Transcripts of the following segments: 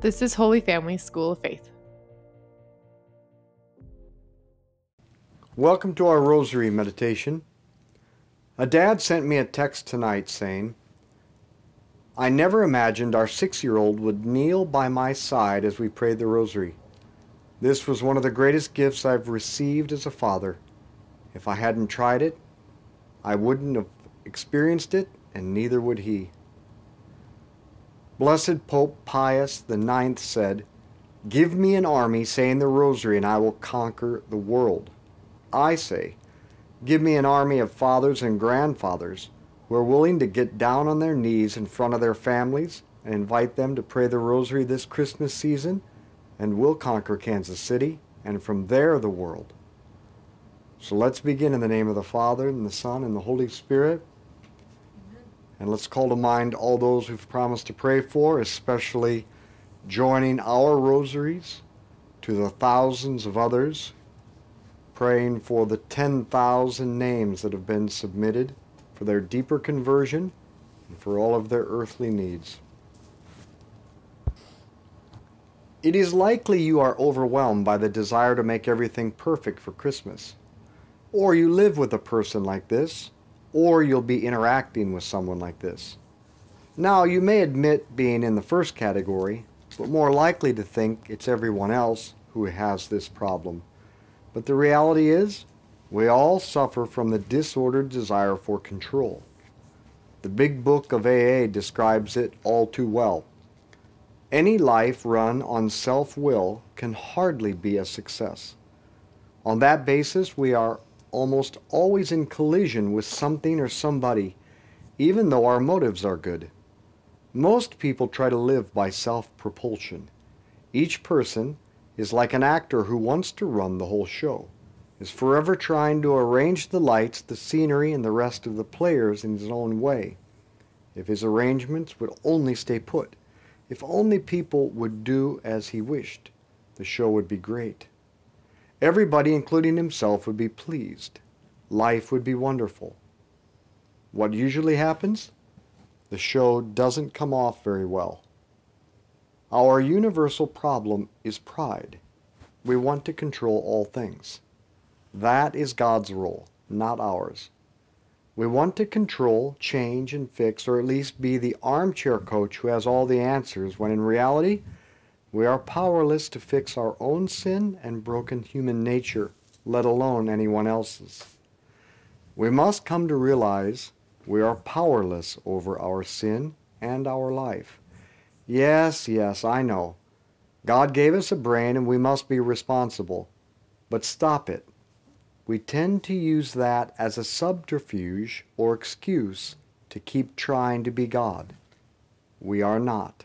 This is Holy Family School of Faith. Welcome to our Rosary meditation. A dad sent me a text tonight saying, I never imagined our six year old would kneel by my side as we prayed the Rosary. This was one of the greatest gifts I've received as a father. If I hadn't tried it, I wouldn't have experienced it, and neither would he. Blessed Pope Pius IX said, Give me an army saying the Rosary, and I will conquer the world. I say, Give me an army of fathers and grandfathers who are willing to get down on their knees in front of their families and invite them to pray the Rosary this Christmas season, and we'll conquer Kansas City, and from there the world. So let's begin in the name of the Father, and the Son, and the Holy Spirit. And let's call to mind all those who've promised to pray for, especially joining our rosaries to the thousands of others, praying for the 10,000 names that have been submitted for their deeper conversion and for all of their earthly needs. It is likely you are overwhelmed by the desire to make everything perfect for Christmas. Or you live with a person like this, or you'll be interacting with someone like this. Now, you may admit being in the first category, but more likely to think it's everyone else who has this problem. But the reality is, we all suffer from the disordered desire for control. The big book of AA describes it all too well. Any life run on self will can hardly be a success. On that basis, we are almost always in collision with something or somebody, even though our motives are good. Most people try to live by self propulsion. Each person is like an actor who wants to run the whole show, is forever trying to arrange the lights, the scenery, and the rest of the players in his own way. If his arrangements would only stay put, if only people would do as he wished, the show would be great. Everybody, including himself, would be pleased. Life would be wonderful. What usually happens? The show doesn't come off very well. Our universal problem is pride. We want to control all things. That is God's role, not ours. We want to control, change, and fix, or at least be the armchair coach who has all the answers, when in reality, we are powerless to fix our own sin and broken human nature, let alone anyone else's. We must come to realize we are powerless over our sin and our life. Yes, yes, I know. God gave us a brain and we must be responsible. But stop it. We tend to use that as a subterfuge or excuse to keep trying to be God. We are not.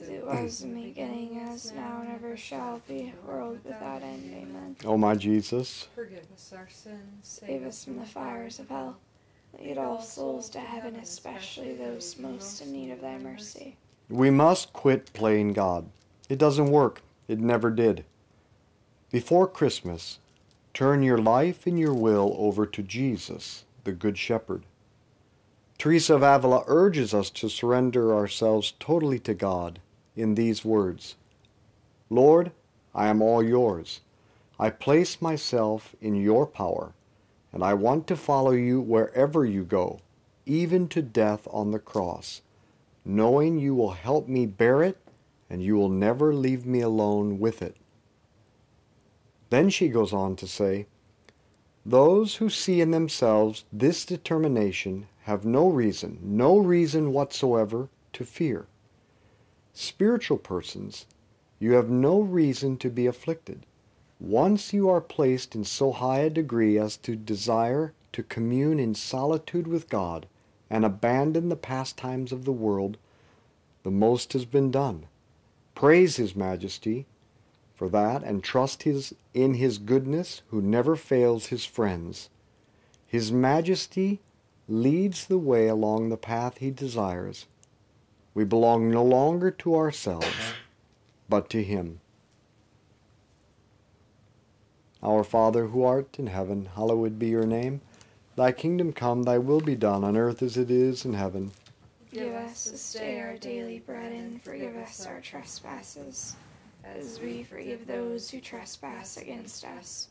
As it was in the beginning, as now and ever shall be, world without end. Amen. O my Jesus, Forgive us our sins. Save us from the fires of hell. Lead all souls to heaven, especially those most in need of thy mercy. we must quit playing God. It doesn't work. It never did. Before Christmas, turn your life and your will over to Jesus, the Good Shepherd. Teresa of Avila urges us to surrender ourselves totally to God in these words Lord, I am all yours. I place myself in your power, and I want to follow you wherever you go, even to death on the cross, knowing you will help me bear it and you will never leave me alone with it. Then she goes on to say, Those who see in themselves this determination have no reason, no reason whatsoever to fear. Spiritual persons, you have no reason to be afflicted. Once you are placed in so high a degree as to desire to commune in solitude with God and abandon the pastimes of the world, the most has been done. Praise His Majesty for that and trust his, in His goodness who never fails His friends. His Majesty leads the way along the path He desires. We belong no longer to ourselves, but to Him. Our Father who art in heaven, hallowed be your name. Thy kingdom come, thy will be done on earth as it is in heaven. Give us this day our daily bread and forgive us our trespasses, as we forgive those who trespass against us.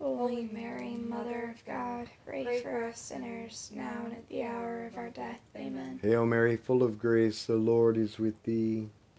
Holy Mary, Mother of God, pray for us sinners, now and at the hour of our death. Amen. Hail Mary, full of grace, the Lord is with thee.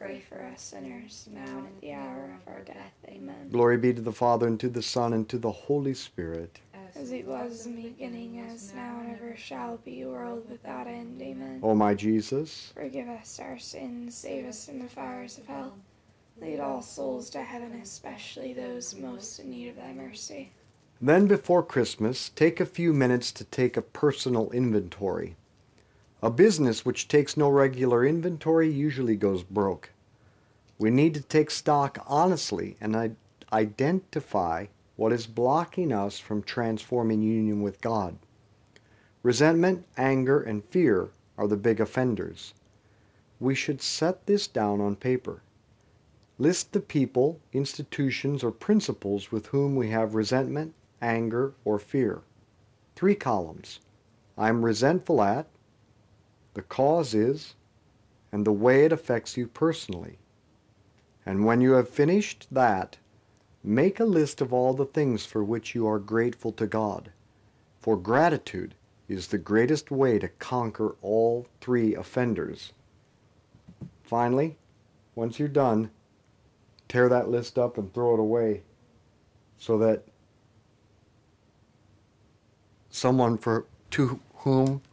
pray for us sinners, now and at the hour of our death. Amen. Glory be to the Father, and to the Son, and to the Holy Spirit. As it was in the beginning, as now and ever shall be, world without end. Amen. O my Jesus, Forgive us our sins, save us from the fires of hell. Lead all souls to heaven, especially those most in need of thy mercy. then before Christmas, take a few minutes to take a personal inventory. A business which takes no regular inventory usually goes broke. We need to take stock honestly and identify what is blocking us from transforming union with God. Resentment, anger, and fear are the big offenders. We should set this down on paper. List the people, institutions, or principles with whom we have resentment, anger, or fear. Three columns. I'm resentful at, the cause is, and the way it affects you personally. And when you have finished that, make a list of all the things for which you are grateful to God. For gratitude is the greatest way to conquer all three offenders. Finally, once you're done, tear that list up and throw it away so that someone for to whom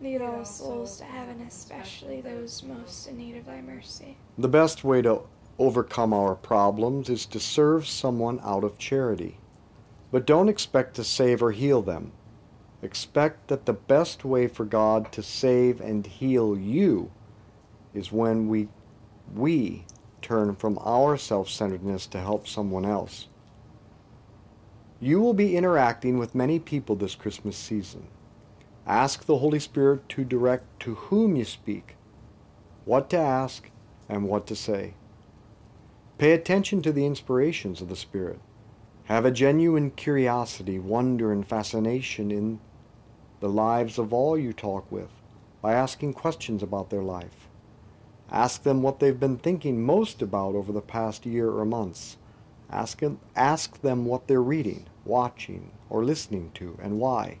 Lead all souls to heaven, especially those most in need of thy mercy. The best way to overcome our problems is to serve someone out of charity. But don't expect to save or heal them. Expect that the best way for God to save and heal you is when we we turn from our self-centeredness to help someone else. You will be interacting with many people this Christmas season. Ask the Holy Spirit to direct to whom you speak, what to ask, and what to say. Pay attention to the inspirations of the Spirit. Have a genuine curiosity, wonder, and fascination in the lives of all you talk with by asking questions about their life. Ask them what they've been thinking most about over the past year or months. Ask them, ask them what they're reading, watching, or listening to, and why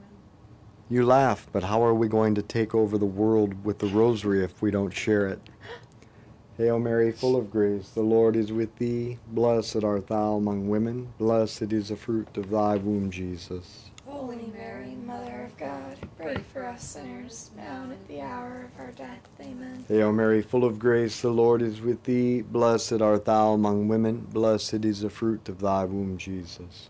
You laugh, but how are we going to take over the world with the rosary if we don't share it? Hail Mary, full of grace, the Lord is with thee. Blessed art thou among women. Blessed is the fruit of thy womb, Jesus. Holy Mary, Mother of God, pray for us sinners, now and at the hour of our death. Amen. Hail Mary, full of grace, the Lord is with thee. Blessed art thou among women. Blessed is the fruit of thy womb, Jesus.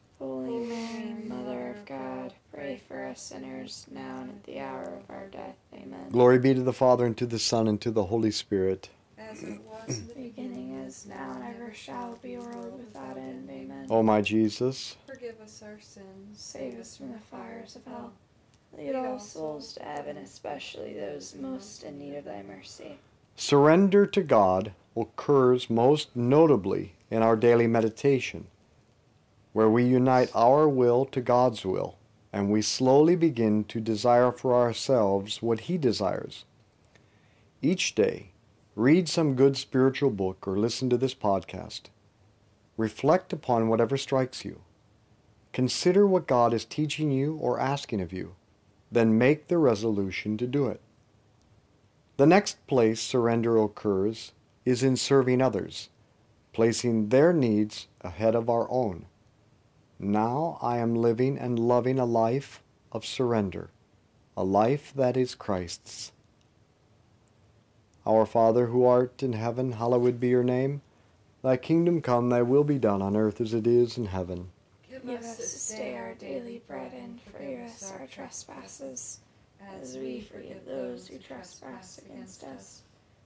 Holy Mary, Mother of God, pray for us sinners, now and at the hour of our death. Amen. Glory be to the Father, and to the Son, and to the Holy Spirit. as it was in the Beginning is now and ever shall be, world without end. Amen. O my Jesus, Forgive us our sins. Save us from the fires of hell. Lead all souls to heaven, especially those most in need of thy mercy. surrender to God occurs most notably in our daily meditation, where we unite our will to God's will, and we slowly begin to desire for ourselves what He desires. Each day, read some good spiritual book or listen to this podcast. Reflect upon whatever strikes you. Consider what God is teaching you or asking of you. Then make the resolution to do it. The next place surrender occurs is in serving others, placing their needs ahead of our own. Now I am living and loving a life of surrender, a life that is Christ's. Our Father who art in heaven, hallowed be your name. Thy kingdom come, thy will be done on earth as it is in heaven. Give us this day our daily bread and forgive us our trespasses, as we forgive those who trespass against us.